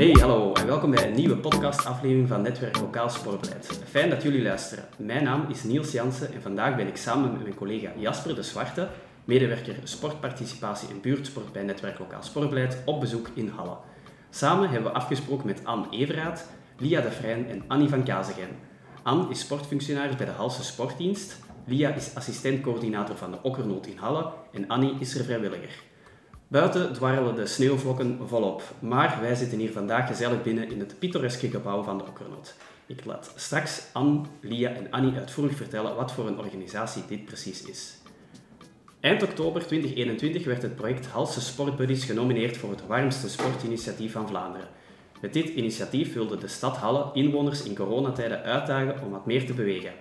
Hey, hallo en welkom bij een nieuwe podcastaflevering van Netwerk Lokaal Sportbeleid. Fijn dat jullie luisteren. Mijn naam is Niels Jansen en vandaag ben ik samen met mijn collega Jasper de Zwarte, medewerker sportparticipatie en buurtsport bij Netwerk Lokaal Sportbeleid, op bezoek in Halle. Samen hebben we afgesproken met Anne Everaat, Lia de Vrijn en Annie van Kazegem. Anne is sportfunctionaris bij de Halse Sportdienst, Lia is assistentcoördinator van de Okkernoot in Halle en Annie is er vrijwilliger. Buiten dwarrelen de sneeuwvlokken volop, maar wij zitten hier vandaag gezellig binnen in het pittoreske gebouw van de Okkernoot. Ik laat straks Anne, Lia en Annie uitvoerig vertellen wat voor een organisatie dit precies is. Eind oktober 2021 werd het project Halse Sportbuddies genomineerd voor het warmste sportinitiatief van Vlaanderen. Met dit initiatief wilde de stad Halle inwoners in coronatijden uitdagen om wat meer te bewegen.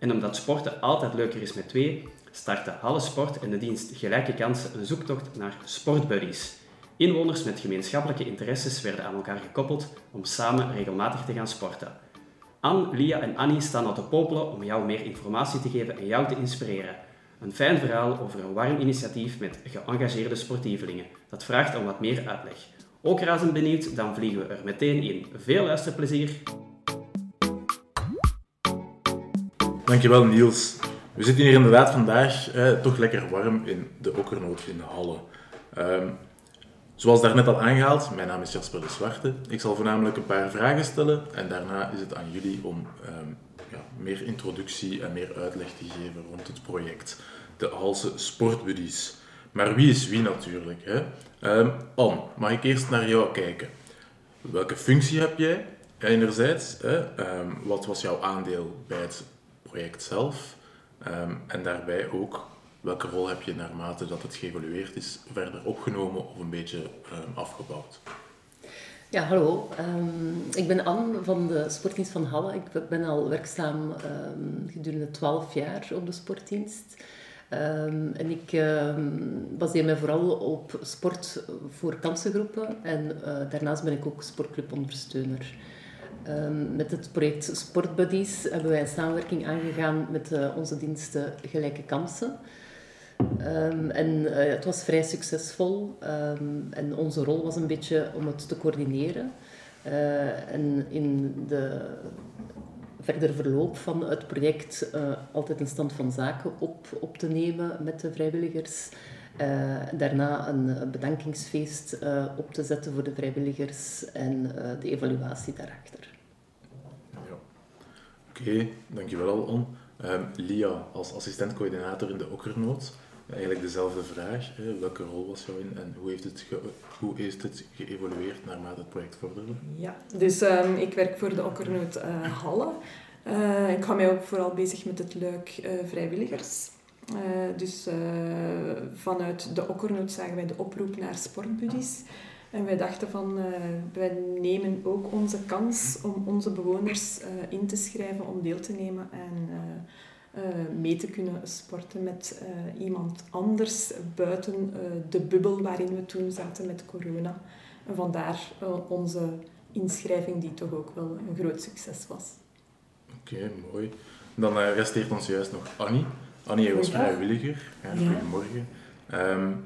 En omdat sporten altijd leuker is met twee, startte Halle Sport en de dienst Gelijke Kansen een zoektocht naar sportbuddies. Inwoners met gemeenschappelijke interesses werden aan elkaar gekoppeld om samen regelmatig te gaan sporten. Anne, Lia en Annie staan al te popelen om jou meer informatie te geven en jou te inspireren. Een fijn verhaal over een warm initiatief met geëngageerde sportievelingen. Dat vraagt om wat meer uitleg. Ook razend benieuwd, dan vliegen we er meteen in. Veel luisterplezier! Dankjewel Niels. We zitten hier inderdaad vandaag eh, toch lekker warm in de Okkernoot in Halle. Um, zoals daarnet al aangehaald, mijn naam is Jasper de Zwarte. Ik zal voornamelijk een paar vragen stellen en daarna is het aan jullie om um, ja, meer introductie en meer uitleg te geven rond het project. De Halse Sportbuddies. Maar wie is wie natuurlijk? Hè? Um, Anne, mag ik eerst naar jou kijken? Welke functie heb jij enerzijds? Hè? Wat was jouw aandeel bij het project zelf? Um, en daarbij ook, welke rol heb je naarmate dat het geëvalueerd is verder opgenomen of een beetje afgebouwd? Ja, hallo. Um, ik ben Anne van de Sportdienst van Halle. Ik ben al werkzaam gedurende 12 jaar op de sportdienst. En ik baseer mij vooral op sport voor kansengroepen en uh, daarnaast ben ik ook sportclubondersteuner. Met het project Sportbuddies hebben wij een samenwerking aangegaan met uh, onze diensten Gelijke Kansen. Um, en uh, het was vrij succesvol um, en onze rol was een beetje om het te coördineren. Uh, en in de verder verloop van het project uh, altijd een stand van zaken op, op te nemen met de vrijwilligers. daarna een bedankingsfeest op te zetten voor de vrijwilligers en de evaluatie daarachter. Oké, dankjewel On. Um, Lia als assistentcoördinator in de Okkernoot eigenlijk dezelfde vraag. Hè. Welke rol was jou in en hoe heeft het, hoe heeft het geëvolueerd naarmate het project vorderde? Ja, dus um, ik werk voor de Okkernoot uh, Halle. Uh, ik hou mij ook vooral bezig met het leuk uh, vrijwilligers. dus vanuit de Okkernoot zagen wij de oproep naar sportbuddies. En wij dachten van, wij nemen ook onze kans om onze bewoners in te schrijven om deel te nemen aan uh, mee te kunnen sporten met iemand anders buiten de bubbel waarin we toen zaten met corona. En vandaar onze inschrijving die toch ook wel een groot succes was. Oké, okay, mooi. Dan resteert ons juist nog Annie. Annie, jij was vrijwilliger. Ja, goedemorgen. Um,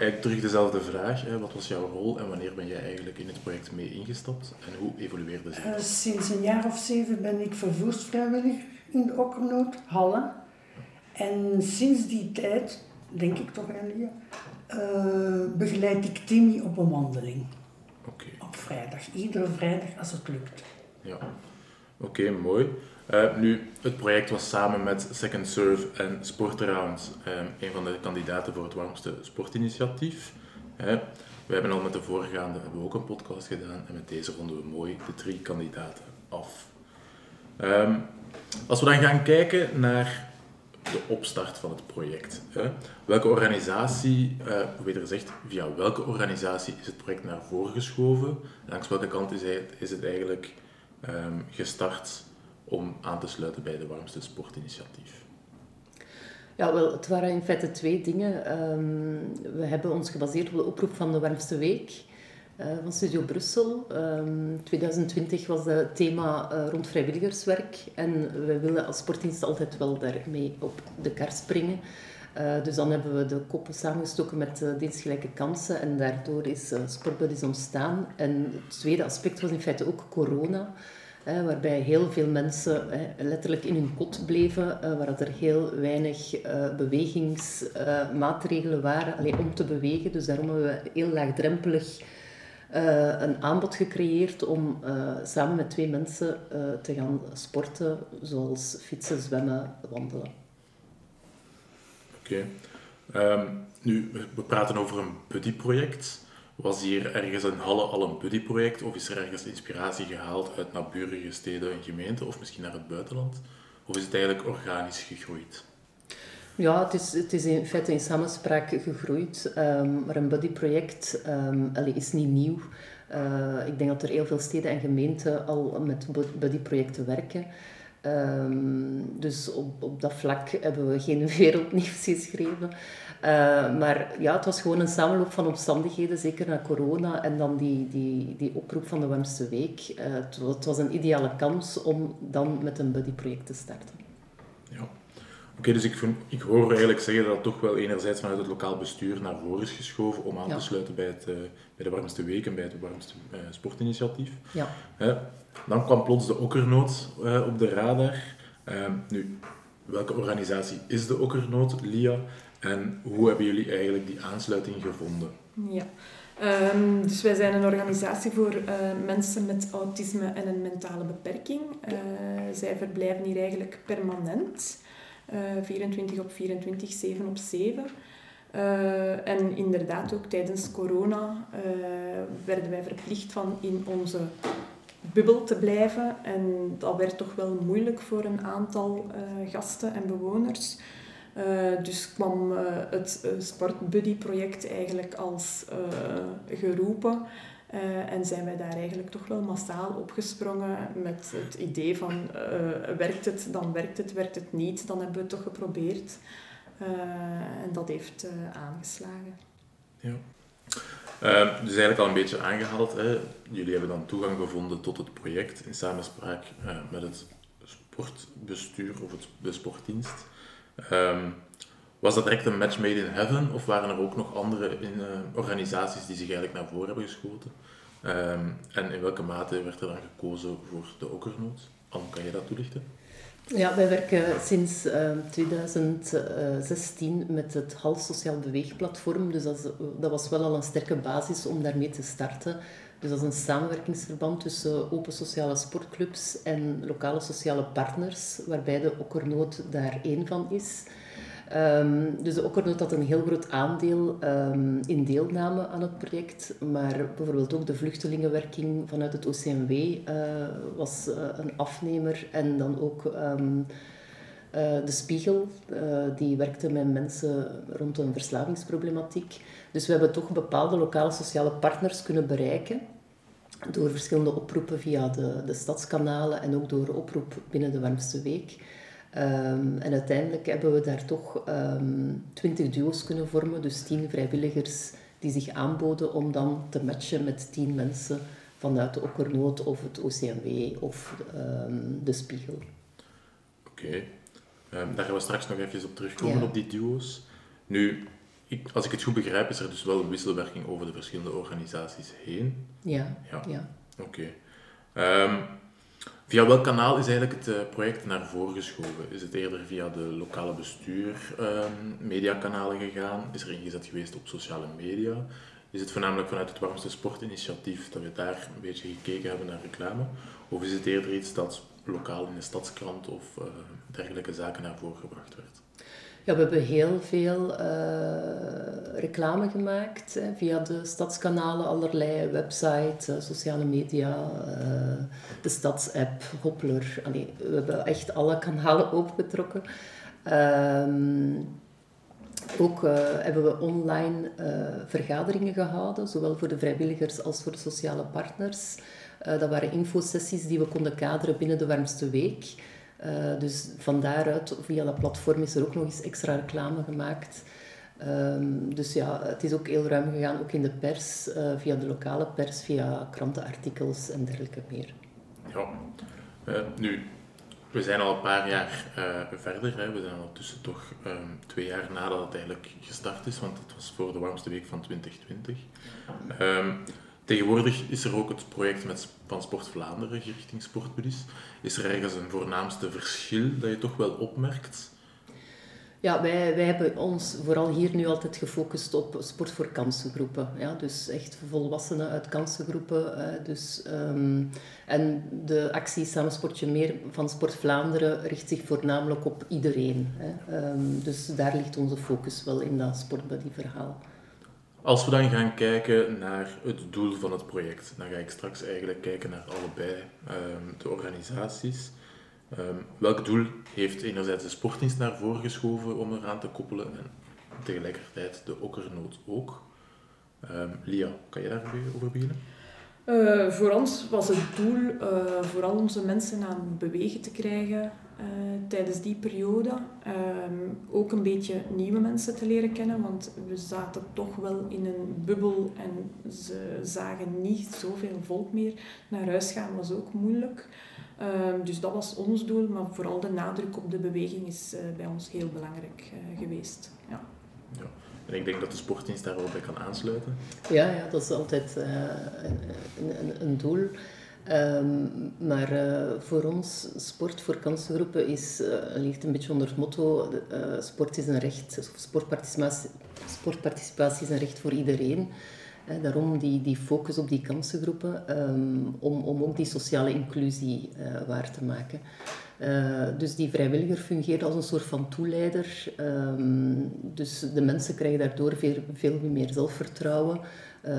eigenlijk terug dezelfde vraag. Hè. Wat was jouw rol en wanneer ben jij eigenlijk in het project mee ingestapt en hoe evolueerde ze? sinds een jaar of zeven ben ik vervoersvrijwilliger in de Okkernoot, Halle. En sinds die tijd, denk ik toch Elia, uh, begeleid ik Timmy op een wandeling. Okay. Op vrijdag, iedere vrijdag als het lukt. Ja, oké, mooi. Uh, nu, het project was samen met Second Serve en Sportaround um, een van de kandidaten voor het warmste sportinitiatief. We hebben al met de voorgaande hebben we ook een podcast gedaan en met deze ronden we mooi de drie kandidaten af. Um, als we dan gaan kijken naar de opstart van het project. Welke organisatie, uh, beter gezegd, via welke organisatie is het project naar voren geschoven? Langs welke kant is het, is het eigenlijk um, gestart om aan te sluiten bij de warmste sportinitiatief? Ja, wel, het waren in feite twee dingen. Um, we hebben ons gebaseerd op de oproep van de warmste week uh, van Studio Brussel. Um, 2020 was het thema uh, rond vrijwilligerswerk en we willen als sportdienst altijd wel daarmee op de kar springen. Uh, dus dan hebben we de koppen samengestoken met uh, dienstgelijke kansen en daardoor is uh, Sportbuddies ontstaan. En het tweede aspect was in feite ook corona, waarbij heel veel mensen letterlijk in hun kot bleven, waar er heel weinig bewegingsmaatregelen waren om te bewegen. Dus daarom hebben we heel laagdrempelig een aanbod gecreëerd om samen met twee mensen te gaan sporten, zoals fietsen, zwemmen, wandelen. Oké. Ehm, nu, we praten over een buddyproject. Was hier ergens in Halle al een buddyproject of is er ergens inspiratie gehaald uit naburige steden en gemeenten of misschien naar het buitenland? Of is het eigenlijk organisch gegroeid? Ja, het is, is in feite in samenspraak gegroeid. Um, maar een buddyproject um, is niet nieuw. Uh, ik denk dat er heel veel steden en gemeenten al met buddyprojecten werken. Um, dus op, op dat vlak hebben we geen wereldnieuws geschreven. Uh, maar ja, het was gewoon een samenloop van omstandigheden, zeker na corona en dan die, die, die oproep van de Warmste Week. Uh, het, het, was een ideale kans om dan met een buddyproject te starten. Ja. Oké, dus ik, vind, ik hoor eigenlijk zeggen dat het toch wel enerzijds vanuit het lokaal bestuur naar voren is geschoven om aan te sluiten bij, het, uh, bij de Warmste Week en bij het Warmste Sportinitiatief. Ja. Dan kwam plots de Okkernoot uh, op de radar. Uh, nu, welke organisatie is de Okkernoot, LIA? En hoe hebben jullie eigenlijk die aansluiting gevonden? Ja, um, dus wij zijn een organisatie voor uh, mensen met autisme en een mentale beperking. Uh, zij verblijven hier eigenlijk permanent, 24 op 24, 7 op 7. Uh, en inderdaad, ook tijdens corona uh, werden wij verplicht van in onze bubbel te blijven. En dat werd toch wel moeilijk voor een aantal uh, gasten en bewoners. Uh, dus kwam uh, het Sportbuddy-project eigenlijk als geroepen. en zijn wij daar eigenlijk toch wel massaal opgesprongen met het idee van werkt het, dan werkt het, werkt het niet, dan hebben we het toch geprobeerd. en dat heeft aangeslagen. Ja. Uh, dus eigenlijk al een beetje aangehaald. Hè. Jullie hebben dan toegang gevonden tot het project in samenspraak uh, met het sportbestuur of het, de sportdienst. Um, was dat direct een match made in heaven of waren er ook nog andere in, uh, organisaties die zich eigenlijk naar voren hebben geschoten? Um, en in welke mate werd er dan gekozen voor de Okkernoot? Anne, kan je dat toelichten? Ja, wij werken sinds uh, ehm, 2016 met het Hals Sociaal Beweegplatform. Dus dat, dat, was wel al een sterke basis om daarmee te starten. Dus dat is een samenwerkingsverband tussen open sociale sportclubs en lokale sociale partners, waarbij de Okkernoot daar één van is. Um, dus de Okkernoot had een heel groot aandeel um, in deelname aan het project, maar bijvoorbeeld ook de vluchtelingenwerking vanuit het OCMW uh, was uh, een afnemer en dan ook um, uh, de Spiegel, die werkte met mensen rond een verslavingsproblematiek. Dus we hebben toch bepaalde lokale sociale partners kunnen bereiken door verschillende oproepen via de, de stadskanalen en ook door oproep binnen de Warmste Week. Um, en uiteindelijk hebben we daar toch um, 20 duo's kunnen vormen, dus 10 vrijwilligers die zich aanboden om dan te matchen met 10 mensen vanuit de Okkernoot of het OCMW of um, de Spiegel. Oké, okay. daar gaan we straks nog even op terugkomen, ja. op die duo's. Nu, ik, als ik het goed begrijp, is er dus wel een wisselwerking over de verschillende organisaties heen. Ja. ja. ja. Oké. Okay. Via welk kanaal is eigenlijk het eh, project naar voren geschoven? Is het eerder via de lokale bestuur um, mediakanalen gegaan? Is er ingezet geweest op sociale media? Is het voornamelijk vanuit het Warmste Sportinitiatief dat we daar een beetje gekeken hebben naar reclame? Of is het eerder iets dat lokaal in de stadskrant of uh, dergelijke zaken naar voren gebracht werd? Ja, we hebben heel veel uh, reclame gemaakt via de stadskanalen, allerlei websites, uh, sociale media, uh, de stadsapp, Hoppler. We hebben echt alle kanalen opengetrokken. Um, ook hebben we online vergaderingen gehouden, zowel voor de vrijwilligers als voor de sociale partners. dat waren infosessies die we konden kaderen binnen de warmste week. Uh, dus van daaruit, via dat platform, is er ook nog eens extra reclame gemaakt. Um, dus ja, het is ook heel ruim gegaan, ook in de pers, uh, via de lokale pers, via krantenartikels en dergelijke meer. Ja, uh, nu, we zijn al een paar jaar verder. We zijn ondertussen toch um, twee jaar nadat het eigenlijk gestart is, want het was voor de warmste week van 2020. Um, tegenwoordig is er ook het project met, van Sport Vlaanderen richting Sportbuddies. Is er ergens een voornaamste verschil dat je toch wel opmerkt? Ja, wij, wij hebben ons vooral hier nu altijd gefocust op sport voor kansengroepen. Ja, dus echt volwassenen uit kansengroepen. Uh, dus, um, en de actie Samen Sportje Meer van Sport Vlaanderen richt zich voornamelijk op iedereen. Hè. Um, dus daar ligt onze focus wel in dat sportbuddy-verhaal. Als we dan gaan kijken naar het doel van het project, dan ga ik straks eigenlijk kijken naar allebei um, de organisaties. Um, welk doel heeft enerzijds de sportdienst naar voren geschoven om eraan te koppelen en tegelijkertijd de okkernoot ook? Um, Lia, kan je daarover beginnen? Uh, voor ons was het doel uh, vooral onze mensen aan bewegen te krijgen uh, tijdens die periode. Um, ook een beetje nieuwe mensen te leren kennen, want we zaten toch wel in een bubbel en ze zagen niet zoveel volk meer. Naar huis gaan was ook moeilijk. Um, dus dat was ons doel, maar vooral de nadruk op de beweging is bij ons heel belangrijk geweest. Ja. ja. En ik denk dat de sportdienst daar wel bij kan aansluiten. Ja, ja dat is altijd uh, een, een, een, doel. Um, maar voor ons, sport voor kansengroepen, is, ligt een beetje onder het motto: sport is een recht, sportparticipatie, sportparticipatie is een recht voor iedereen daarom die, die focus op die kansengroepen, um, om, om ook die sociale inclusie waar te maken. Uh, dus die vrijwilliger fungeert als een soort van toeleider. Um, dus de mensen krijgen daardoor veel, veel meer zelfvertrouwen, uh,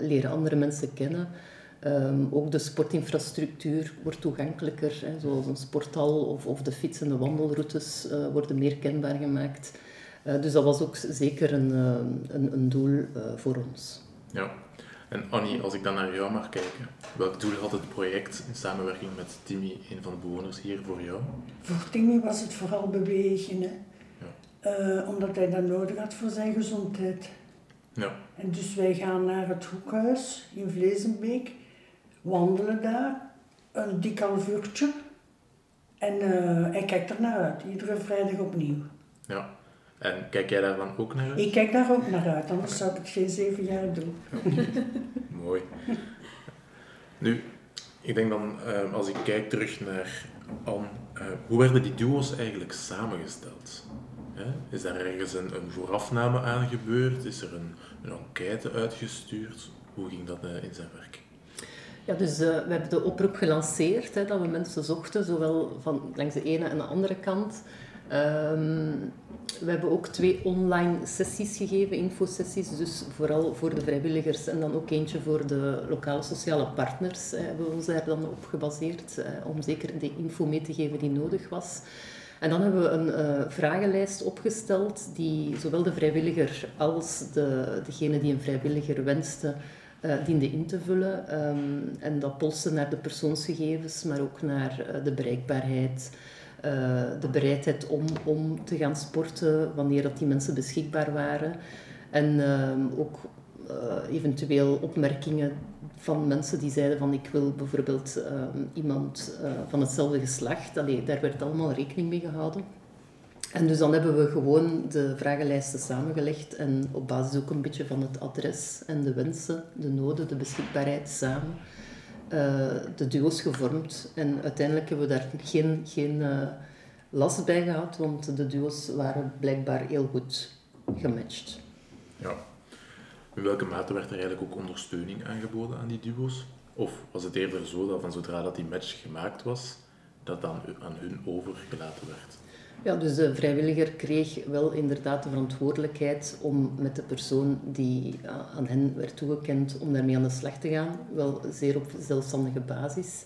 leren andere mensen kennen. Um, ook de sportinfrastructuur wordt toegankelijker, hè, zoals een sporthal of, of de fiets- en de wandelroutes worden meer kenbaar gemaakt. dus dat was ook zeker een, een, een doel voor ons. Ja. En Annie, als ik dan naar jou mag kijken, welk doel had het project in samenwerking met Timmy, een van de bewoners hier, voor jou? Voor Timmy was het vooral bewegen, hè. Ja. Uh, omdat hij dat nodig had voor zijn gezondheid. Ja. En dus wij gaan naar het hoekhuis in Vlezenbeek, wandelen daar, een dik half uurtje. En uh, hij kijkt er naar uit, iedere vrijdag opnieuw. Ja. En kijk jij daar dan ook naar uit? Ik kijk daar ook naar uit, anders zou ik het geen zeven jaar doen. Mooi. Nu, ik denk dan, uh, als ik kijk terug naar Anne, uh, hoe werden die duo's eigenlijk samengesteld? Hè? Is daar ergens een, een, voorafname aan gebeurd? Is er een, een enquête uitgestuurd? Hoe ging dat uh, in zijn werk? Ja, dus we hebben de oproep gelanceerd, hè, dat we mensen zochten, zowel van langs de ene en de andere kant. Um, we hebben ook twee online sessies gegeven, infosessies, dus vooral voor de vrijwilligers en dan ook eentje voor de lokale sociale partners. Eh, hebben we ons daar dan op gebaseerd, eh, om zeker de info mee te geven die nodig was. En dan hebben we een uh, vragenlijst opgesteld die zowel de vrijwilliger als de, degene die een vrijwilliger wenste, uh, diende in te vullen. Um, en dat polste naar de persoonsgegevens, maar ook naar uh, de bereikbaarheid, uh, de bereidheid om, om te gaan sporten wanneer dat die mensen beschikbaar waren. En uh, ook uh, eventueel opmerkingen van mensen die zeiden van ik wil bijvoorbeeld ehm, iemand van hetzelfde geslacht. Allee, daar werd allemaal rekening mee gehouden. En dus dan hebben we gewoon de vragenlijsten samengelegd en op basis ook een beetje van het adres en de wensen, de noden, de beschikbaarheid samen de duo's gevormd. En uiteindelijk hebben we daar geen, geen uh, last bij gehad, want de duo's waren blijkbaar heel goed gematcht. Ja. In welke mate werd er eigenlijk ook ondersteuning aangeboden aan die duo's? Of was het eerder zo dat van zodra dat die match gemaakt was, dat dan aan hun overgelaten werd? Ja, dus de vrijwilliger kreeg wel inderdaad de verantwoordelijkheid om met de persoon die aan hen werd toegekend, om daarmee aan de slag te gaan. Wel zeer op zelfstandige basis.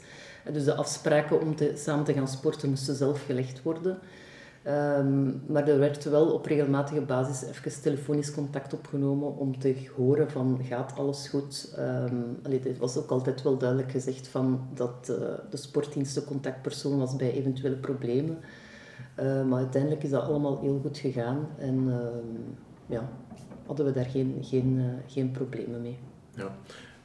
Dus de afspraken om te, samen te gaan sporten moesten zelf gelegd worden. Um, maar er werd wel op regelmatige basis even telefonisch contact opgenomen om te horen van gaat alles goed. Um, allee, het was ook altijd wel duidelijk gezegd van dat uh, de sportdienst de contactpersoon was bij eventuele problemen. Uh, maar uiteindelijk is dat allemaal heel goed gegaan en uh, ja, hadden we daar geen, geen, uh, geen problemen mee. Ja,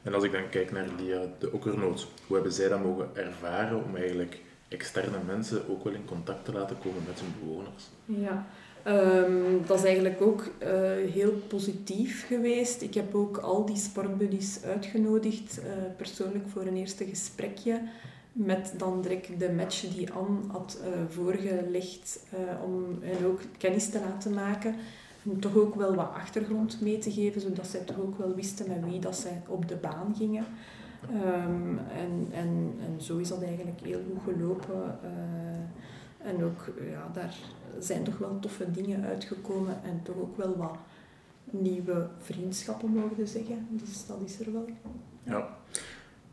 en als ik dan kijk naar die, de okkernoot, hoe hebben zij dat mogen ervaren om eigenlijk externe mensen ook wel in contact te laten komen met hun bewoners. Ja, ehm, dat is eigenlijk ook eh, heel positief geweest. Ik heb ook al die sportbuddies uitgenodigd, eh, persoonlijk voor een eerste gesprekje. Met dan direct de match die Anne had uh, voorgelegd om hen ook kennis te laten maken. En toch ook wel wat achtergrond mee te geven, zodat zij toch ook wel wisten met wie dat zij op de baan gingen. Um, en, en, en zo is dat eigenlijk heel goed gelopen. Uh, en ook, ja, daar zijn toch wel toffe dingen uitgekomen en toch ook wel wat nieuwe vriendschappen, mogen zeggen. Dus dat is er wel. Ja.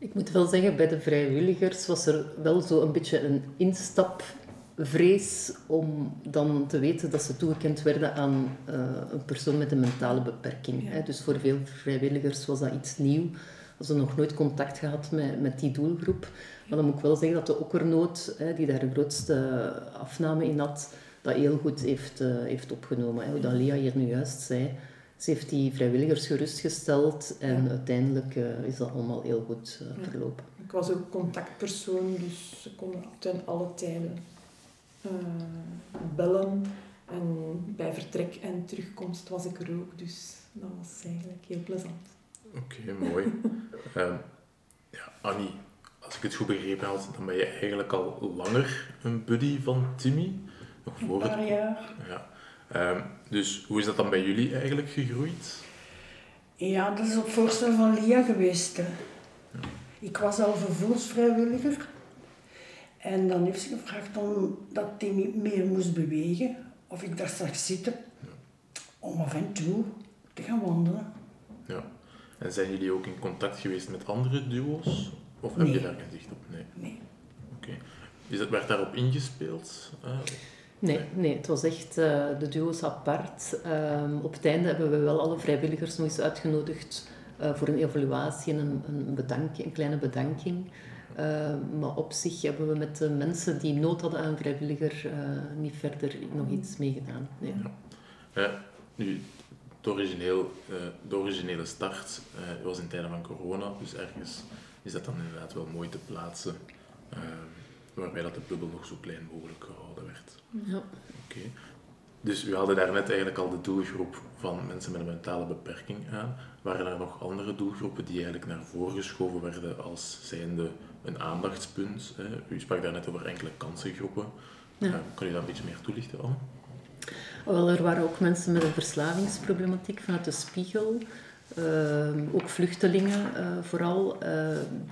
Ik moet wel zeggen, bij de vrijwilligers was er wel zo een beetje een instapvrees om dan te weten dat ze toegekend werden aan uh, een persoon met een mentale beperking. Hè. Dus voor veel vrijwilligers was dat iets nieuw ze nog nooit contact gehad met, met die doelgroep. Maar dan moet ik wel zeggen dat de okkernoot, hè, die daar de grootste afname in had, dat heel goed heeft, uh, heeft opgenomen. Hè. Hoe dat Lea hier nu juist zei. Ze heeft die vrijwilligers gerustgesteld en uiteindelijk uh, is dat allemaal heel goed uh, verlopen. Ik was ook contactpersoon, dus ze konden ten alle tijden bellen. En bij vertrek en terugkomst was ik er ook, dus dat was eigenlijk heel plezant. Oké, mooi. um, ja, Annie, als ik het goed begrepen had, dan ben je eigenlijk al langer een buddy van Timmy. Nog voor een paar jaar. Ja. Um, dus hoe is dat dan bij jullie eigenlijk gegroeid? Ja, dat is op voorstel van Lia geweest. Hè. Ja. Ik was al vervoersvrijwilliger. En dan heeft ze gevraagd om dat Timmy meer moest bewegen. Of ik daar straks zitten. Ja. Om af en toe te gaan wandelen. Ja. En zijn jullie ook in contact geweest met andere duo's? Of heb je daar geen zicht op? Nee. Nee. Oké. Is het, werd daarop ingespeeld? Uh, nee, nee, het was echt uh, de duo's apart. Um, op het einde hebben we wel alle vrijwilligers nog eens uitgenodigd uh, voor een evaluatie en een, een, bedanking, een kleine bedanking. Ehm, maar op zich hebben we met de mensen die nood hadden aan vrijwilliger niet verder nog iets meegedaan. Nee. Ja. nu, de, origineel, de originele start was in tijden van corona, dus ergens is dat dan inderdaad wel mooi te plaatsen, uh, waarbij dat de bubbel nog zo klein mogelijk gehouden werd. Ja. Oké. Dus u haalde daarnet eigenlijk al de doelgroep van mensen met een mentale beperking aan. Waren er nog andere doelgroepen die eigenlijk naar voren geschoven werden als zijnde een aandachtspunt? Hè? U sprak daarnet over enkele kansengroepen. Ja. kan u dat een beetje meer toelichten, Anne? Wel, er waren ook mensen met een verslavingsproblematiek vanuit de spiegel. Uh, ook vluchtelingen uh, vooral, uh,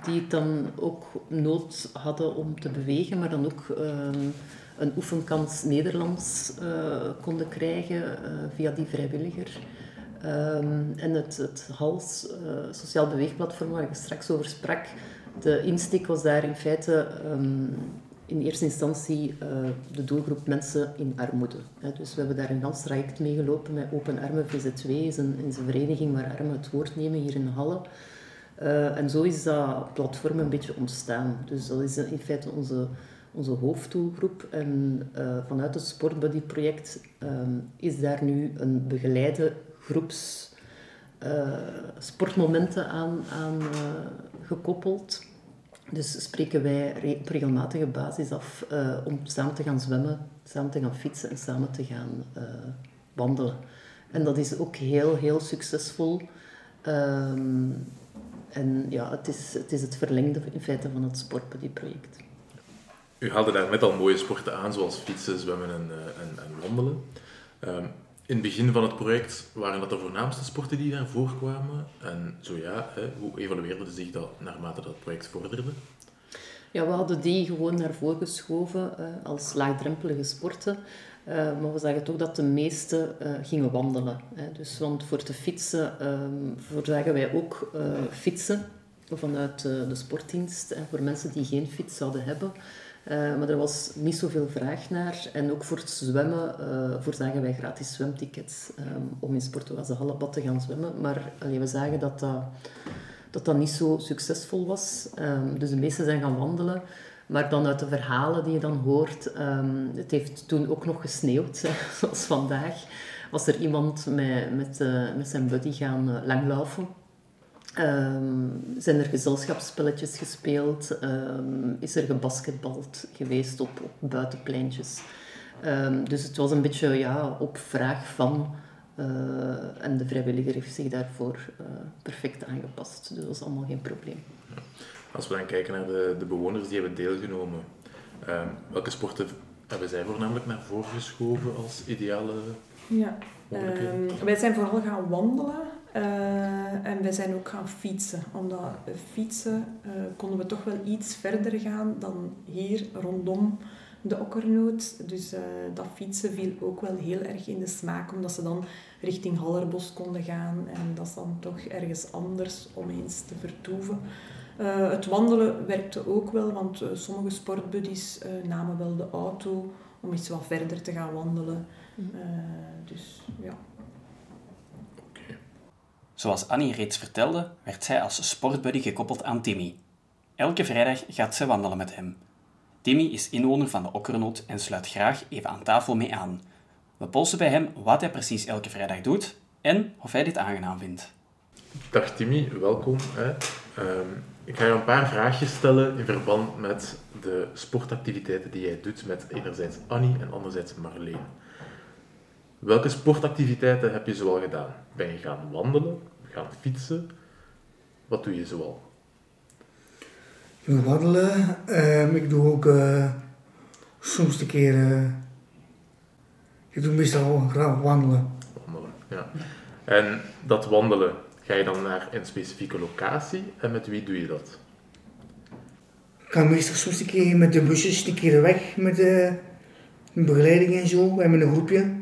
die dan ook nood hadden om te bewegen, maar dan ook ehm, een oefenkans Nederlands eh, konden krijgen via die vrijwilliger. Um, en het, het HALS, Sociaal Beweegplatform, waar ik straks over sprak, de insteek was daar in feite in eerste instantie uh, de doelgroep mensen in armoede. Dus we hebben daar een gans traject mee gelopen met Open Armen VZ2, is een, vereniging waar armen het woord nemen hier in Halle. Uh, en zo is dat platform een beetje ontstaan. Dus dat is in feite onze, onze hoofddoelgroep. En vanuit het Sportbuddy-project um, is daar nu een begeleide groeps sportmomenten aan, aan gekoppeld. Dus spreken wij op regelmatige basis af uh, om samen te gaan zwemmen, samen te gaan fietsen en samen te gaan uh, wandelen. En dat is ook heel, heel succesvol. Um, en ja, het is, het is het verlengde in feite van het Sportbuddy-project. U haalde daar net al mooie sporten aan, zoals fietsen, zwemmen en, uh, en, en wandelen. Um, in het begin van het project waren dat de voornaamste sporten die daar voorkwamen? En zo ja, hè, hoe evalueerde zich dat naarmate dat project vorderde? Ja, we hadden die gewoon naar voren geschoven uh, als laagdrempelige sporten. Uh, maar we zagen toch dat de meeste uh, gingen wandelen. Hè. Dus, want voor te fietsen um, voorzagen wij ook fietsen vanuit de sportdienst. En voor mensen die geen fiets zouden hebben, uh, maar er was niet zoveel vraag naar. En ook voor het zwemmen uh, voorzagen wij gratis zwemtickets um, om in Sportoise Hallebad te gaan zwemmen. Maar allee, we zagen dat dat, dat dat niet zo succesvol was. Um, dus de meesten zijn gaan wandelen. Maar dan uit de verhalen die je dan hoort, um, het heeft toen ook nog gesneeuwd, zoals vandaag. Was er iemand met, met, uh, met zijn buddy gaan langlaufen. Ehm, zijn er gezelschapsspelletjes gespeeld? Ehm, is er gebasketbald geweest op, op buitenpleintjes? Ehm, dus het was een beetje ja, op vraag van. eh, en de vrijwilliger heeft zich daarvoor eh, perfect aangepast. Dus dat was allemaal geen probleem. Als we dan kijken naar de, de bewoners die hebben deelgenomen, ehm, welke sporten hebben zij voornamelijk naar voren geschoven als ideale Ja. mogelijkheden? Ehm, wij zijn vooral gaan wandelen eh, en wij zijn ook gaan fietsen. Omdat fietsen eh, konden we toch wel iets verder gaan dan hier rondom de Okkernoot. Dus eh, dat fietsen viel ook wel heel erg in de smaak, omdat ze dan richting Hallerbos konden gaan. En dat is dan toch ergens anders om eens te vertoeven. Het wandelen werkte ook wel, want sommige sportbuddies namen wel de auto om eens wat verder te gaan wandelen. Mhm. Dus ja. Zoals Annie reeds vertelde, werd zij als sportbuddy gekoppeld aan Timmy. Elke vrijdag gaat ze wandelen met hem. Timmy is inwoner van de Okkernoot en sluit graag even aan tafel mee aan. We polsen bij hem wat hij precies elke vrijdag doet en of hij dit aangenaam vindt. Dag Timmy, welkom. Hè. Ehm, ik ga je een paar vraagjes stellen in verband met de sportactiviteiten die jij doet met enerzijds Annie en anderzijds Marleen. Welke sportactiviteiten heb je zoal gedaan? Ben je gaan wandelen, gaan fietsen? Wat doe je zoal? Ik doe wandelen. Ehm, ik doe ook eh, soms een keer. eh, ik doe meestal graag wandelen. Wandelen, ja. En dat wandelen, ga je dan naar een specifieke locatie en met wie doe je dat? Ik ga meestal soms een keer met de busjes een keer weg met de begeleiding en zo en met een groepje.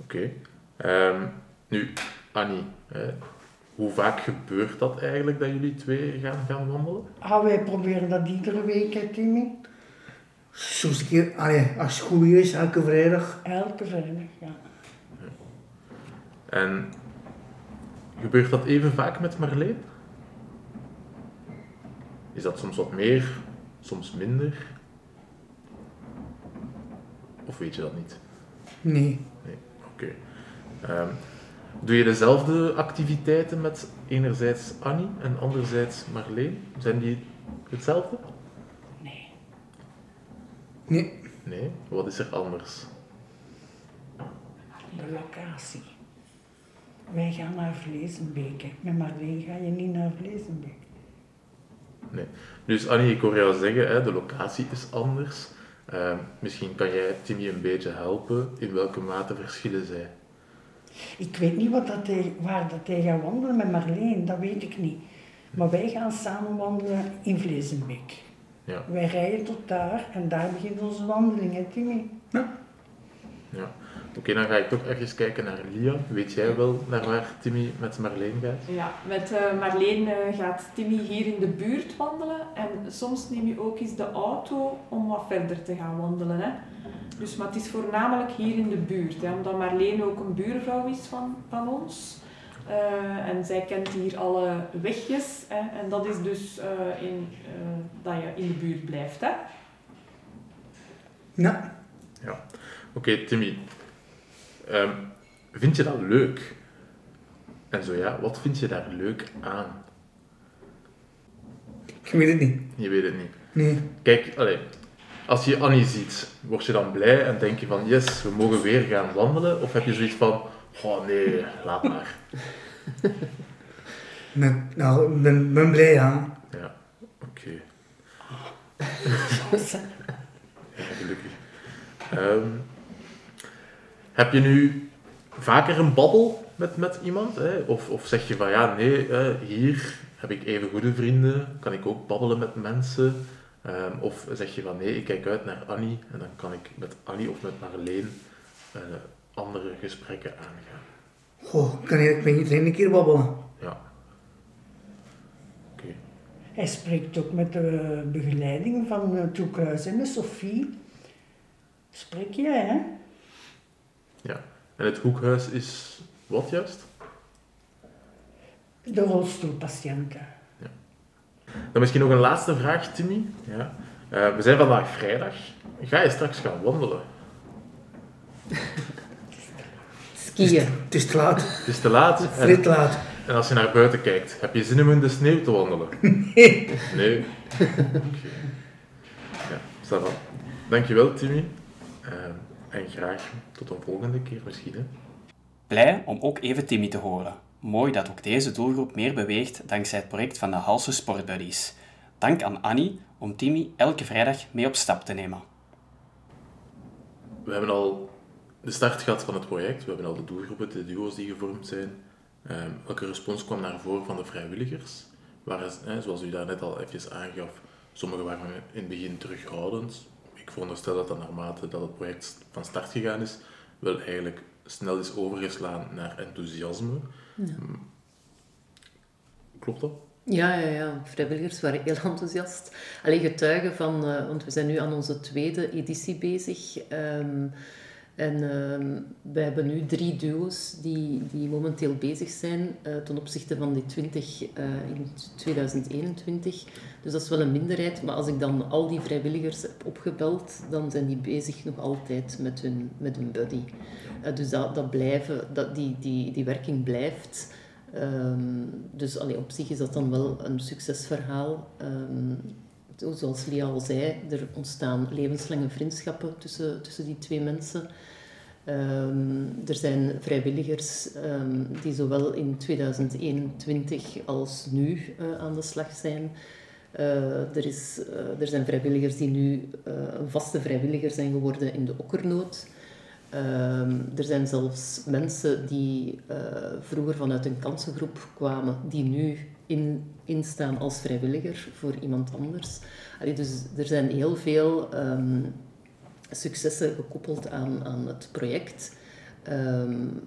Oké. Ehm, nu, Annie, hoe vaak gebeurt dat eigenlijk dat jullie twee gaan, gaan wandelen? Ah, wij proberen dat iedere week, hè, Timmy. Soms een keer, allee, als het goed is, elke vrijdag. Elke vrijdag, ja. En gebeurt dat even vaak met Marleen? Is dat soms wat meer, soms minder? Of weet je dat niet? Nee. Nee, oké. Ehm, doe je dezelfde activiteiten met enerzijds Annie en anderzijds Marleen? Zijn die hetzelfde? Nee. Nee, wat is er anders? De locatie. Wij gaan naar Vleesenbeek. hè. Met Marleen ga je niet naar Vleesenbeek. Nee. Dus Annie, ik hoor jou zeggen, hè, de locatie is anders. Ehm, misschien kan jij Timmy een beetje helpen in welke mate verschillen zij. Ik weet niet wat dat hij, waar dat hij gaat wandelen met Marleen, dat weet ik niet. Maar wij gaan samen wandelen in Vleesenbeek. Ja. Wij rijden tot daar en daar begint onze wandeling, hè Timmy? ja. Oké, dan ga ik toch even kijken naar Lia. Weet jij wel naar waar Timmy met Marleen gaat? Ja, met eh, Marleen eh, gaat Timmy hier in de buurt wandelen en soms neem je ook eens de auto om wat verder te gaan wandelen. Hè. Dus, maar het is voornamelijk hier in de buurt, hè, omdat Marleen ook een buurvrouw is van, van ons. Eh, en zij kent hier alle wegjes hè, en dat is dus eh, in, eh, dat je in de buurt blijft. Hè. Ja. Oké, Timmy. Ehm, vind je dat leuk? En zo ja, wat vind je daar leuk aan? Ik weet het niet. Je weet het niet. Nee. Kijk, als je Annie ziet, word je dan blij en denk je van yes, we mogen weer gaan wandelen? Of heb je zoiets van, oh nee, laat maar. Met, nou, ik ben, ben blij, ja. Ja, oké. Ja, gelukkig. Ehm, heb je nu vaker een babbel met, met iemand? Hè? Of, of zeg je van ja, nee, eh, hier heb ik even goede vrienden, kan ik ook babbelen met mensen? Ehm, of zeg je van nee, ik kijk uit naar Annie en dan kan ik met Annie of met Marleen eh, andere gesprekken aangaan. Goh, kan ik met iedereen een keer babbelen? Ja. Oké. Hij spreekt ook met de begeleiding van het Toekhuis en met Sophie. Spreek jij, hè? Ja. En het hoekhuis is wat juist? De rolstoelpatiënten. Dan misschien nog een laatste vraag, Timmy. Ja. Eh, we zijn vandaag vrijdag. Ga je straks gaan wandelen? Skiën. Het is te laat. Het is te laat. Vrij En, te laat. En als je naar buiten kijkt, heb je zin om in de sneeuw te wandelen? Nee. Nee? Oké. Ja, va. Dankjewel, Timmy. Uh, en graag tot een volgende keer misschien. Hè. Blij om ook even Timmy te horen. Mooi dat ook deze doelgroep meer beweegt dankzij het project van de Halse Sportbuddies. Dank aan Annie om Timmy elke vrijdag mee op stap te nemen. We hebben al de start gehad van het project. We hebben al de doelgroepen, de duo's die gevormd zijn. Um, welke respons kwam naar voren van de vrijwilligers? Waar, zoals u daar net al even aangaf, sommigen waren in het begin terughoudend. Ik veronderstel dat dat naarmate dat het project van start gegaan is, wel eigenlijk snel is overgeslaan naar enthousiasme. Ja. Klopt dat? Ja, ja, ja, vrijwilligers waren heel enthousiast. Alleen getuigen van, uh, want we zijn nu aan onze tweede editie bezig. Um, en uh, we hebben nu drie duo's die, die momenteel bezig zijn uh, ten opzichte van die 20 uh, in 2021. Dus dat is wel een minderheid. Maar als ik dan al die vrijwilligers heb opgebeld, dan zijn die bezig nog altijd met hun, met hun buddy. Uh, dus dat, dat blijven, dat, die, die, die werking blijft. Um, dus allee, op zich is dat dan wel een succesverhaal. Um, zoals Lia al zei, er ontstaan levenslange vriendschappen tussen, tussen die twee mensen. Um, er zijn vrijwilligers um, die zowel in 2021 als nu uh, aan de slag zijn. Uh, er, is, uh, er zijn vrijwilligers die nu vaste vrijwilliger zijn geworden in de okkernood. Um, er zijn zelfs mensen die vroeger vanuit een kansengroep kwamen, die nu in, instaan als vrijwilliger voor iemand anders. Dus er zijn heel veel successen gekoppeld aan, aan het project. Um,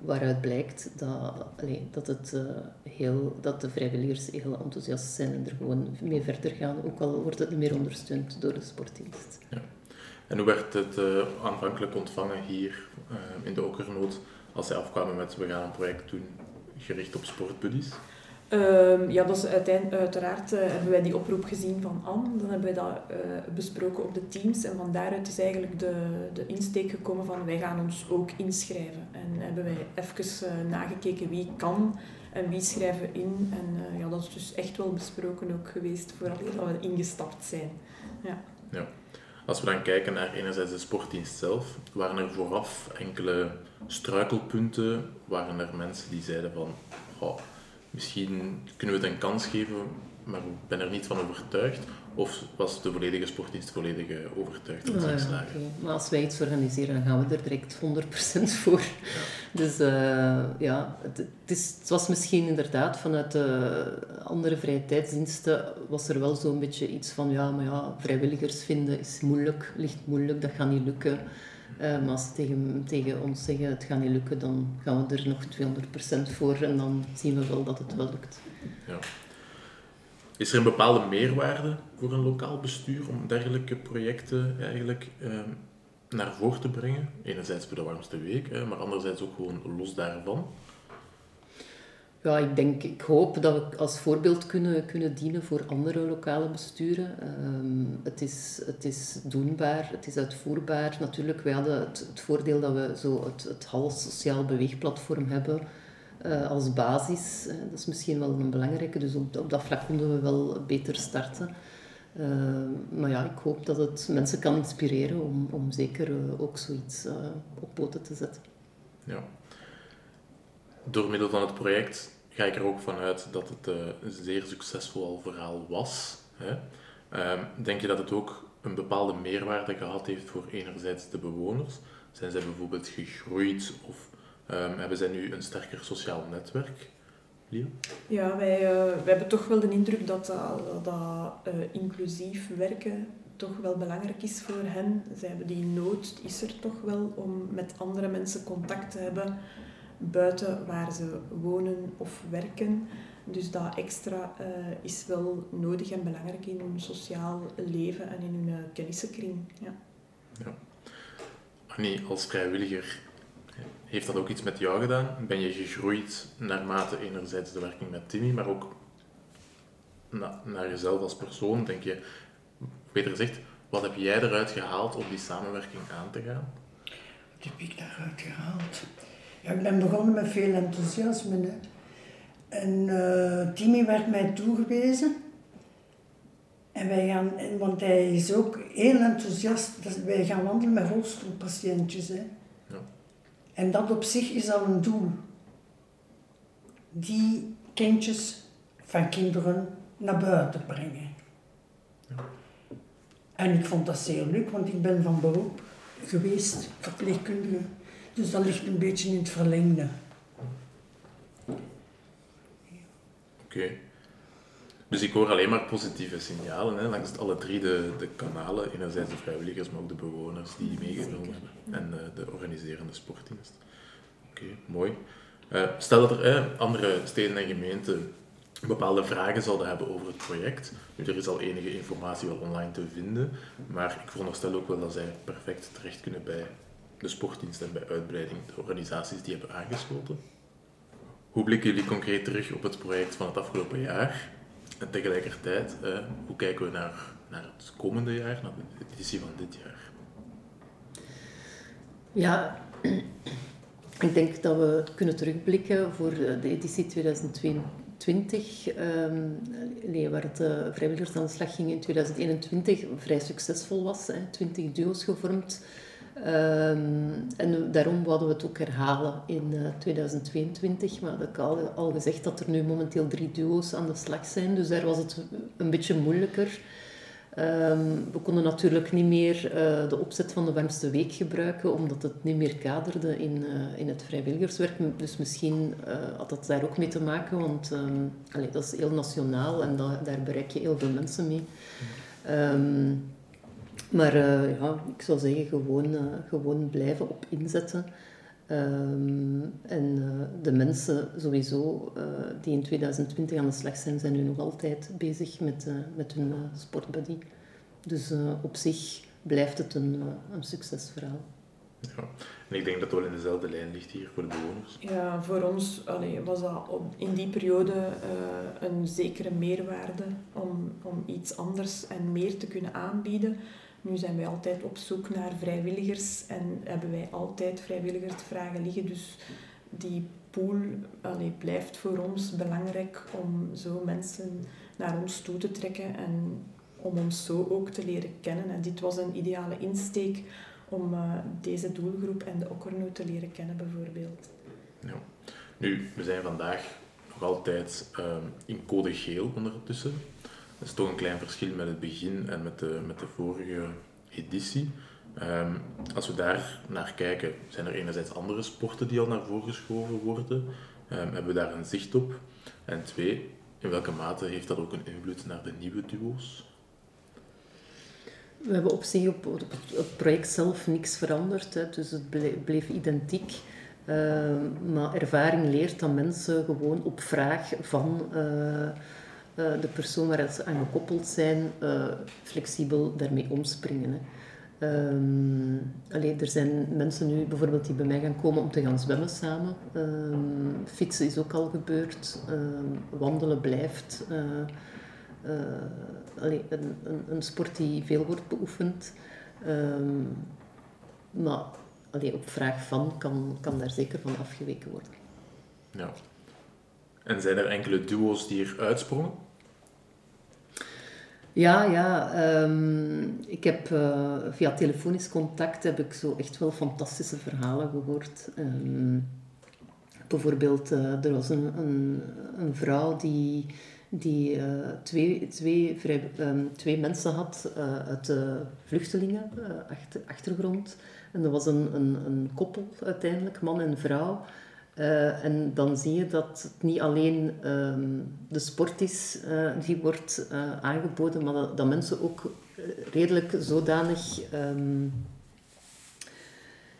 waaruit blijkt dat, dat, het, uh, heel, dat de vrijwilligers heel enthousiast zijn en er gewoon mee verder gaan, ook al wordt het meer ondersteund door de sportdienst. Ja. En hoe werd het uh, aanvankelijk ontvangen hier uh, in de Okkernoot als zij afkwamen met we gaan een project doen gericht op sportbuddies? Um, ja, dat is uiteraard uh, hebben wij die oproep gezien van Anne. Dan hebben wij dat uh, besproken op de teams. En van daaruit is eigenlijk de, de insteek gekomen van wij gaan ons ook inschrijven. En hebben wij even uh, nagekeken wie kan en wie schrijven in. En ja, dat is dus echt wel besproken ook geweest voordat we ingestapt zijn. Ja. ja. Als we dan kijken naar enerzijds de sportdienst zelf, waren er vooraf enkele struikelpunten? Waren er mensen die zeiden van... Oh, misschien kunnen we het een kans geven, maar ik ben er niet van overtuigd. Of was de volledige sportdienst volledig eh, overtuigd van zijn slagen? Okay. Maar als wij iets organiseren, dan gaan we er direct 100% voor. Dus uh, ja, het, het, is, het, was misschien inderdaad vanuit de andere vrije tijdsdiensten was er wel zo'n beetje iets van ja, maar ja, vrijwilligers vinden is moeilijk, ligt moeilijk, dat gaat niet lukken. Uh, maar als ze tegen, tegen ons zeggen het gaat niet lukken, dan gaan we er nog 200% voor en dan zien we wel dat het wel lukt. Ja. Is er een bepaalde meerwaarde voor een lokaal bestuur om dergelijke projecten eigenlijk uh, naar voren te brengen? Enerzijds voor de warmste week, maar anderzijds ook gewoon los daarvan. Ja, ik denk, ik hoop dat we als voorbeeld kunnen, kunnen dienen voor andere lokale besturen. Um, het, is, het is doenbaar, het is uitvoerbaar. Natuurlijk, wij hadden het, het voordeel dat we zo het, het Hals Sociaal Beweegplatform hebben uh, als basis. Uh, dat is misschien wel een belangrijke, dus op, dat vlak konden we wel beter starten. Uh, maar ja, ik hoop dat het mensen kan inspireren om, om zeker ook zoiets op poten te zetten. Ja. Door middel van het project ga ik er ook vanuit dat het uh, een zeer succesvol verhaal was. Hè? Um, denk je dat het ook een bepaalde meerwaarde gehad heeft voor enerzijds de bewoners? Zijn zij bijvoorbeeld gegroeid of um, hebben zij nu een sterker sociaal netwerk? Lia? Ja, wij, wij hebben toch wel de indruk dat dat, dat uh, inclusief werken toch wel belangrijk is voor hen. Zij hebben die nood, is er toch wel, om met andere mensen contact te hebben buiten waar ze wonen of werken. Dus dat extra uh, is wel nodig en belangrijk in hun sociaal leven en in hun uh, kennissenkring. Ja. ja. Annie, als vrijwilliger, heeft dat ook iets met jou gedaan? Ben je gegroeid naarmate enerzijds de werking met Timmy, maar ook na, naar jezelf als persoon? Denk je, beter gezegd, wat heb jij eruit gehaald om die samenwerking aan te gaan? Wat heb ik daaruit gehaald? Ja, ik ben begonnen met veel enthousiasme. Hè. En eh, Timmy werd mij toegewezen. En wij gaan, want hij is ook heel enthousiast. wij gaan wandelen met rolstoelpatiëntjes. Hè. Ja. En dat op zich is al een doel. Die kindjes van kinderen naar buiten brengen. En ik vond dat zeer leuk, want ik ben van beroep geweest verpleegkundige. Dus dat ligt een beetje in het verlengde. Oké. Dus ik hoor alleen maar positieve signalen hè, langs alle drie de, de kanalen. Enerzijds de vrijwilligers, maar ook de bewoners die meegenomen hebben. En eh, de organiserende sportdienst. Oké, mooi. Eh, stel dat er andere steden en gemeenten bepaalde vragen zouden hebben over het project. Nu, er is al enige informatie wel online te vinden, maar ik veronderstel ook wel dat zij perfect terecht kunnen bij de sportdienst en bij uitbreiding de organisaties die hebben aangesloten. Hoe blikken jullie concreet terug op het project van het afgelopen jaar? En tegelijkertijd, eh, hoe kijken we naar, naar het komende jaar, naar de editie van dit jaar? Ja, ik denk dat we kunnen terugblikken voor de editie 2022, ehm, waar het eh, aan de slag ging in 2021, vrij succesvol was. Hè, 20 duo's gevormd. Ehm, en daarom wouden we het ook herhalen in eh, 2022. Maar ik al, al gezegd dat er nu momenteel drie duo's aan de slag zijn. Dus daar was het een beetje moeilijker. Ehm, we konden natuurlijk niet meer eh, de opzet van de warmste week gebruiken, omdat het niet meer kaderde in, eh, in het vrijwilligerswerk. Dus misschien had dat daar ook mee te maken, want allee, dat is heel nationaal en da- daar bereik je heel veel mensen mee. Maar eh, ja, ik zou zeggen, gewoon, eh, gewoon blijven op inzetten. Ehm, en eh, de mensen sowieso eh, die in 2020 aan de slag zijn, zijn nu nog altijd bezig met, eh, met hun eh, sportbuddy. Dus eh, op zich blijft het een, een succesverhaal. Ja. En ik denk dat het wel in dezelfde lijn ligt hier voor de bewoners. Ja, voor ons allee, was dat op, in die periode eh, een zekere meerwaarde om, om iets anders en meer te kunnen aanbieden. Nu zijn wij altijd op zoek naar vrijwilligers en hebben wij altijd vrijwilligers te vragen liggen. Dus die pool blijft voor ons belangrijk om zo mensen naar ons toe te trekken en om ons zo ook te leren kennen. En dit was een ideale insteek om eh, deze doelgroep en de Okkernoot te leren kennen bijvoorbeeld. Ja. Nu, we zijn vandaag nog altijd ehm, in code geel ondertussen. Dat is toch een klein verschil met het begin en met de, met de vorige editie. Ehm, als we daar naar kijken, zijn er enerzijds andere sporten die al naar voren geschoven worden. Ehm, hebben we daar een zicht op? En twee, in welke mate heeft dat ook een invloed naar de nieuwe duo's? We hebben op zich op, het, project zelf niks veranderd, hè, dus het ble- bleef identiek. Ehm, maar ervaring leert dat mensen gewoon op vraag van eh, de persoon waar ze aan gekoppeld zijn, eh, flexibel daarmee omspringen. Hè. Ehm, er zijn mensen nu bijvoorbeeld die bij mij gaan komen om te gaan zwemmen samen. Ehm, fietsen is ook al gebeurd. Ehm, wandelen blijft. eh, eh, allee, een, een, een sport die veel wordt beoefend. Maar allee, op vraag van kan, kan daar zeker van afgeweken worden. Ja. En zijn er enkele duo's die er uitsprongen? Ja, ja. ehm, ik heb eh, via telefonisch contact heb ik zo echt wel fantastische verhalen gehoord. Ehm, bijvoorbeeld, eh, er was een, een, een vrouw die, die eh, twee, twee, ehm, twee mensen had uit de vluchtelingen, achter, achtergrond. En dat was een, een, een koppel uiteindelijk, man en vrouw. Eh, en dan zie je dat het niet alleen ehm, de sport is eh, die wordt eh, aangeboden, maar dat, mensen ook redelijk zodanig ehm,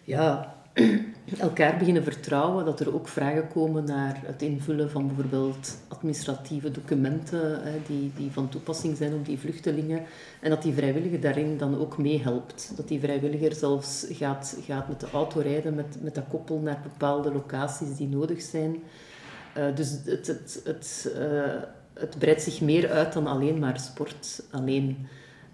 ja, elkaar beginnen vertrouwen, dat er ook vragen komen naar het invullen van bijvoorbeeld administratieve documenten hè, die, die van toepassing zijn op die vluchtelingen. En dat die vrijwilliger daarin dan ook meehelpt. Dat die vrijwilliger zelfs gaat, gaat met de auto rijden met, met dat koppel naar bepaalde locaties die nodig zijn. Eh, dus het, het, het, eh, het breidt zich meer uit dan alleen maar sport alleen.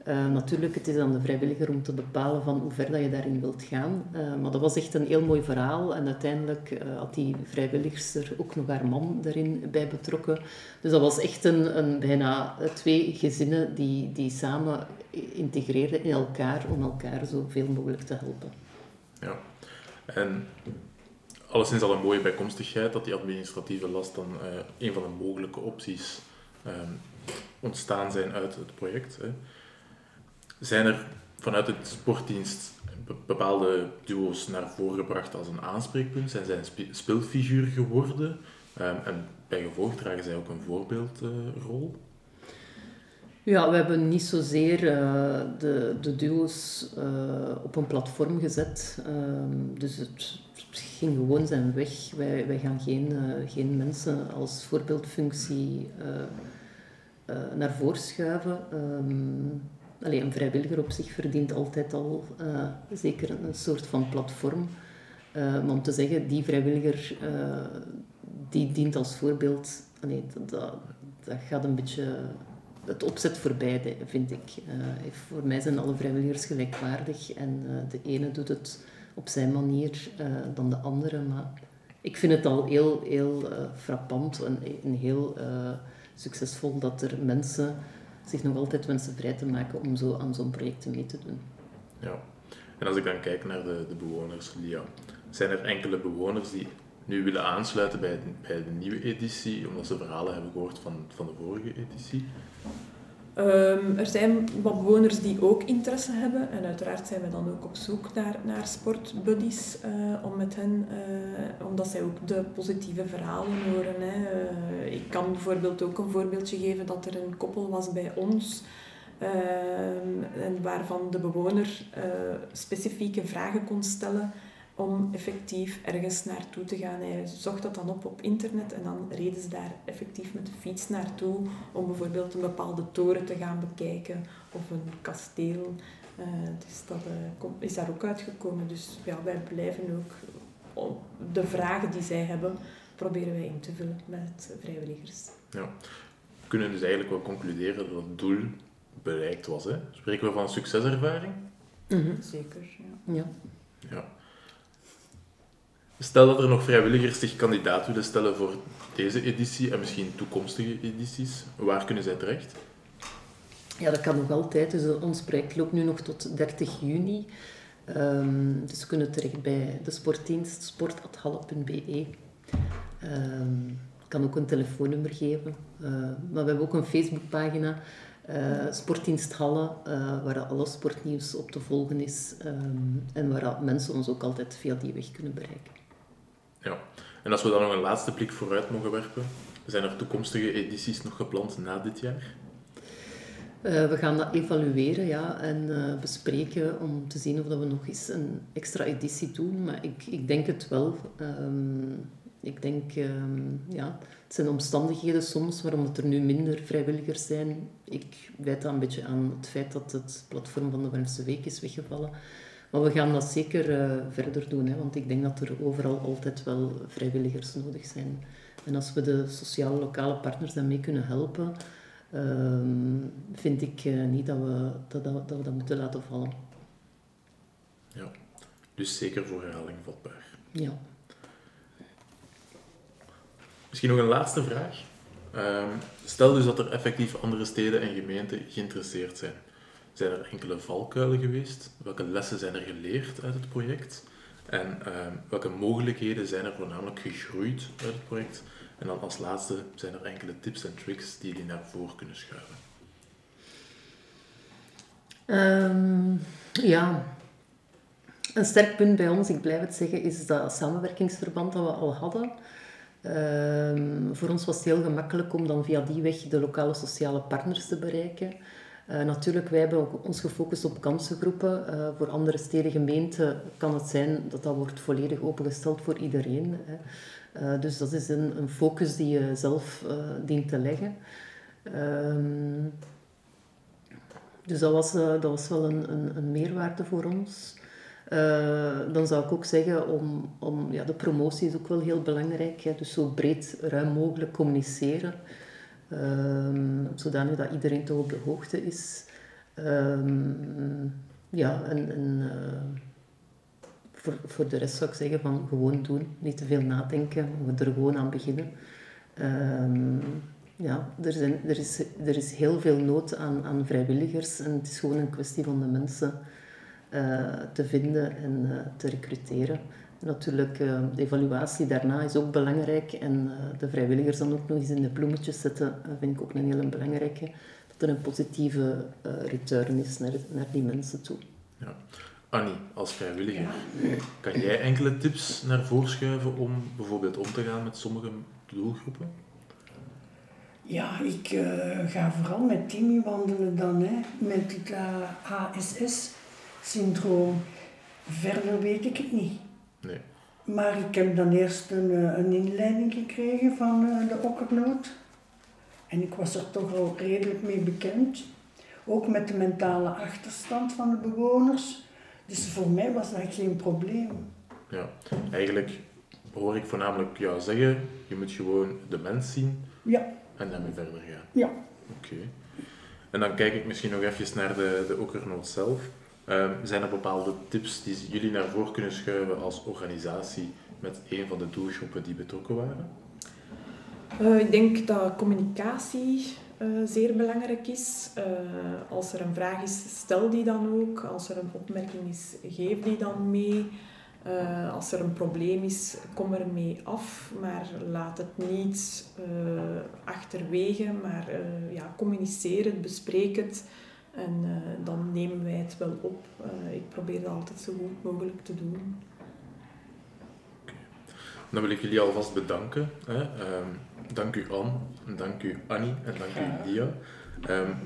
Uh, natuurlijk, het is aan de vrijwilliger om te bepalen van hoe ver dat je daarin wilt gaan. Uh, maar dat was echt een heel mooi verhaal. En uiteindelijk uh, had die vrijwilligster ook nog haar man erin bij betrokken. Dus dat was echt een, een bijna twee gezinnen die, die samen integreerden in elkaar om elkaar zoveel mogelijk te helpen. Ja, en alleszins al een mooie bijkomstigheid dat die administratieve last dan een van de mogelijke opties um, ontstaan zijn uit het project. Hè zijn er vanuit het sportdienst bepaalde duo's naar voren gebracht als een aanspreekpunt? Zijn zij een speelfiguur geworden? Um, en bij gevolg dragen zij ook een voorbeeldrol? ja, we hebben niet zozeer uh, de, de duo's uh, op een platform gezet. Um, dus het, ging gewoon zijn weg. Wij, wij gaan geen, uh, geen mensen als voorbeeldfunctie naar voren schuiven. Um, Allee, een vrijwilliger op zich verdient altijd al uh, zeker een soort van platform. Uh, maar om te zeggen, die vrijwilliger uh, die dient als voorbeeld, allee, dat, dat, dat, gaat een beetje het opzet voorbij, vind ik. voor mij zijn alle vrijwilligers gelijkwaardig en de ene doet het op zijn manier dan de andere. Maar ik vind het al heel, heel frappant en, en heel succesvol dat er mensen zich nog altijd wensen vrij te maken om zo aan zo'n project mee te doen. Ja, en als ik dan kijk naar de, de bewoners, Lia, zijn er enkele bewoners die nu willen aansluiten bij, bij de nieuwe editie, omdat ze verhalen hebben gehoord van, van de vorige editie? Um, er zijn wat bewoners die ook interesse hebben en uiteraard zijn we dan ook op zoek naar, naar sportbuddies uh, om met hen, uh, omdat zij ook de positieve verhalen horen. Hè. Uh, ik kan bijvoorbeeld ook een voorbeeldje geven dat er een koppel was bij ons ehm, en waarvan de bewoner specifieke vragen kon stellen om effectief ergens naartoe te gaan. Hij zocht dat dan op op internet en dan reden ze daar effectief met de fiets naartoe om bijvoorbeeld een bepaalde toren te gaan bekijken of een kasteel. Uh, dus dat uh, is daar ook uitgekomen. Dus ja, wij blijven ook de vragen die zij hebben, proberen wij in te vullen met vrijwilligers. Ja. We kunnen dus eigenlijk wel concluderen dat het doel bereikt was. Hè? Spreken we van een succeservaring? Mm -hmm. Zeker, ja. ja. ja. Stel dat er nog vrijwilligers zich kandidaat willen stellen voor deze editie en misschien toekomstige edities, waar kunnen zij terecht? Ja, dat kan nog altijd. Dus ons project loopt nu nog tot 30 juni. Um, dus ze kunnen terecht bij de sportdienst sport.halle.be. Um, ik kan ook een telefoonnummer geven. Uh, maar we hebben ook een Facebookpagina, uh, Sportdienst Halle, waar alle sportnieuws op te volgen is. Um, en waar mensen ons ook altijd via die weg kunnen bereiken. Ja, en als we dan nog een laatste blik vooruit mogen werpen, zijn er toekomstige edities nog gepland na dit jaar? Uh, we gaan dat evalueren ja, en uh, bespreken om te zien of dat we nog eens een extra editie doen. Maar ik, ik denk het wel. Um, ik denk, um, ja, het zijn omstandigheden soms waarom er nu minder vrijwilligers zijn. Ik wijt dat een beetje aan het feit dat het platform van de Wense Week is weggevallen. Maar we gaan dat zeker uh, verder doen, hè, want ik denk dat er overal altijd wel vrijwilligers nodig zijn. En als we de sociale lokale partners daarmee kunnen helpen, uh, vind ik uh, niet dat we dat, dat, dat we dat moeten laten vallen. Ja, dus zeker voor herhaling vatbaar. Ja. Misschien nog een laatste vraag. Uh, stel dus dat er effectief andere steden en gemeenten geïnteresseerd zijn. Zijn er enkele valkuilen geweest? Welke lessen zijn er geleerd uit het project? En uh, welke mogelijkheden zijn er voornamelijk gegroeid uit het project? En dan als laatste zijn er enkele tips en tricks die jullie naar voren kunnen schuiven. Um, ja, een sterk punt bij ons, ik blijf het zeggen, is dat samenwerkingsverband dat we al hadden. Um, voor ons was het heel gemakkelijk om dan via die weg de lokale sociale partners te bereiken. Uh, natuurlijk, wij hebben ons gefocust op kansengroepen. Uh, voor andere steden, gemeenten kan het zijn dat dat wordt volledig opengesteld voor iedereen. Hè. Uh, dus dat is een, een, focus die je zelf dient te leggen. Um, dus dat was, dat was wel een, een, een meerwaarde voor ons. dan zou ik ook zeggen, om, om, ja, de promotie is ook wel heel belangrijk. Hè. Dus zo breed, ruim mogelijk communiceren. Um, zodanig dat iedereen toch op de hoogte is. Ehm, ja, en, eh, voor, voor de rest zou ik zeggen van gewoon doen, niet te veel nadenken, we er gewoon aan beginnen. Ehm, ja, er, zijn, er, is, er is heel veel nood aan, aan vrijwilligers en het is gewoon een kwestie van de mensen eh, te vinden en eh, te recruteren. Natuurlijk, uh, de evaluatie daarna is ook belangrijk en de vrijwilligers dan ook nog eens in de bloemetjes zetten, vind ik ook een hele belangrijke. Dat er een positieve return is naar, naar die mensen toe. Ja. Annie, als vrijwilliger, kan jij enkele tips naar voren schuiven om bijvoorbeeld om te gaan met sommige doelgroepen? Ja, ik uh, ga vooral met Timmy wandelen dan, hè, met het uh, HSS-syndroom. Verder weet ik het niet. Nee. Maar ik heb dan eerst een, uh, een inleiding gekregen van uh, de okkernoot. En ik was er toch al redelijk mee bekend. Ook met de mentale achterstand van de bewoners. Dus voor mij was dat geen probleem. Ja, eigenlijk hoor ik voornamelijk jou zeggen, je moet gewoon de mens zien ja. en daarmee verder gaan. Ja. Oké. En dan kijk ik misschien nog even naar de, de okkernoot zelf. Uh, zijn er bepaalde tips die jullie naar voren kunnen schuiven als organisatie met een van de doelgroepen die betrokken waren? Uh, ik denk dat communicatie uh, zeer belangrijk is. Uh, als er een vraag is, stel die dan ook. Als er een opmerking is, geef die dan mee. Als er een probleem is, kom er mee af, maar laat het niet achterwege, maar ja, communiceer het, bespreek het en dan nemen wij het wel op. ik probeer dat altijd zo goed mogelijk te doen. Okay. Dan wil ik jullie alvast bedanken. Hè. Um, dank u Anne, dank u Annie en dank u Lia. Um,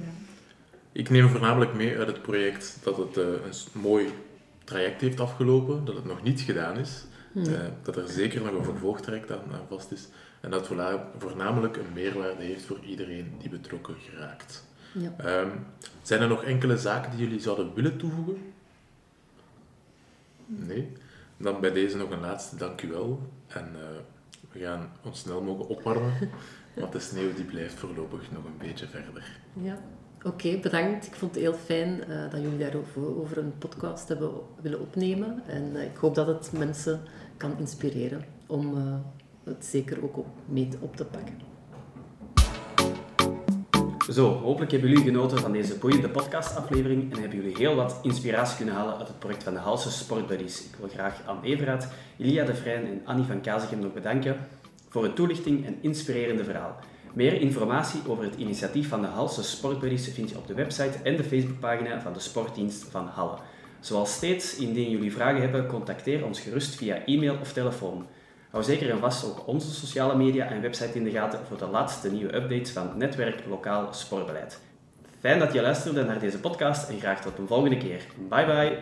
ik neem voornamelijk mee uit het project dat het uh, een mooi traject heeft afgelopen, dat het nog niet gedaan is, hmm. uh, dat er zeker nog een vervolgtraject aan, aan vast is en dat het voornamelijk een meerwaarde heeft voor iedereen die betrokken geraakt. Ja. Um, zijn er nog enkele zaken die jullie zouden willen toevoegen? Nee? Dan bij deze nog een laatste dank u wel. En uh, we gaan ons snel mogen opwarmen, want de sneeuw die blijft voorlopig nog een beetje verder. Ja, oké, bedankt. Ik vond het heel fijn uh, dat jullie daarover over een podcast hebben willen opnemen. En uh, ik hoop dat het mensen kan inspireren om het zeker ook op, mee op te pakken. Zo, hopelijk hebben jullie genoten van deze boeiende podcastaflevering en hebben jullie heel wat inspiratie kunnen halen uit het project van de Halse Sportbuddies. Ik wil graag Anne Everaert, Ilia de Vrijn en Annie van Kazegem nog bedanken voor een toelichting en inspirerende verhaal. Meer informatie over het initiatief van de Halse Sportbuddies vind je op de website en de Facebookpagina van de Sportdienst van Halle. Zoals steeds, indien jullie vragen hebben, contacteer ons gerust via e-mail of telefoon. Hou zeker en vast ook onze sociale media en website in de gaten voor de laatste nieuwe updates van het Netwerk Lokaal Sportbeleid. Fijn dat je luisterde naar deze podcast en graag tot een volgende keer. Bye bye!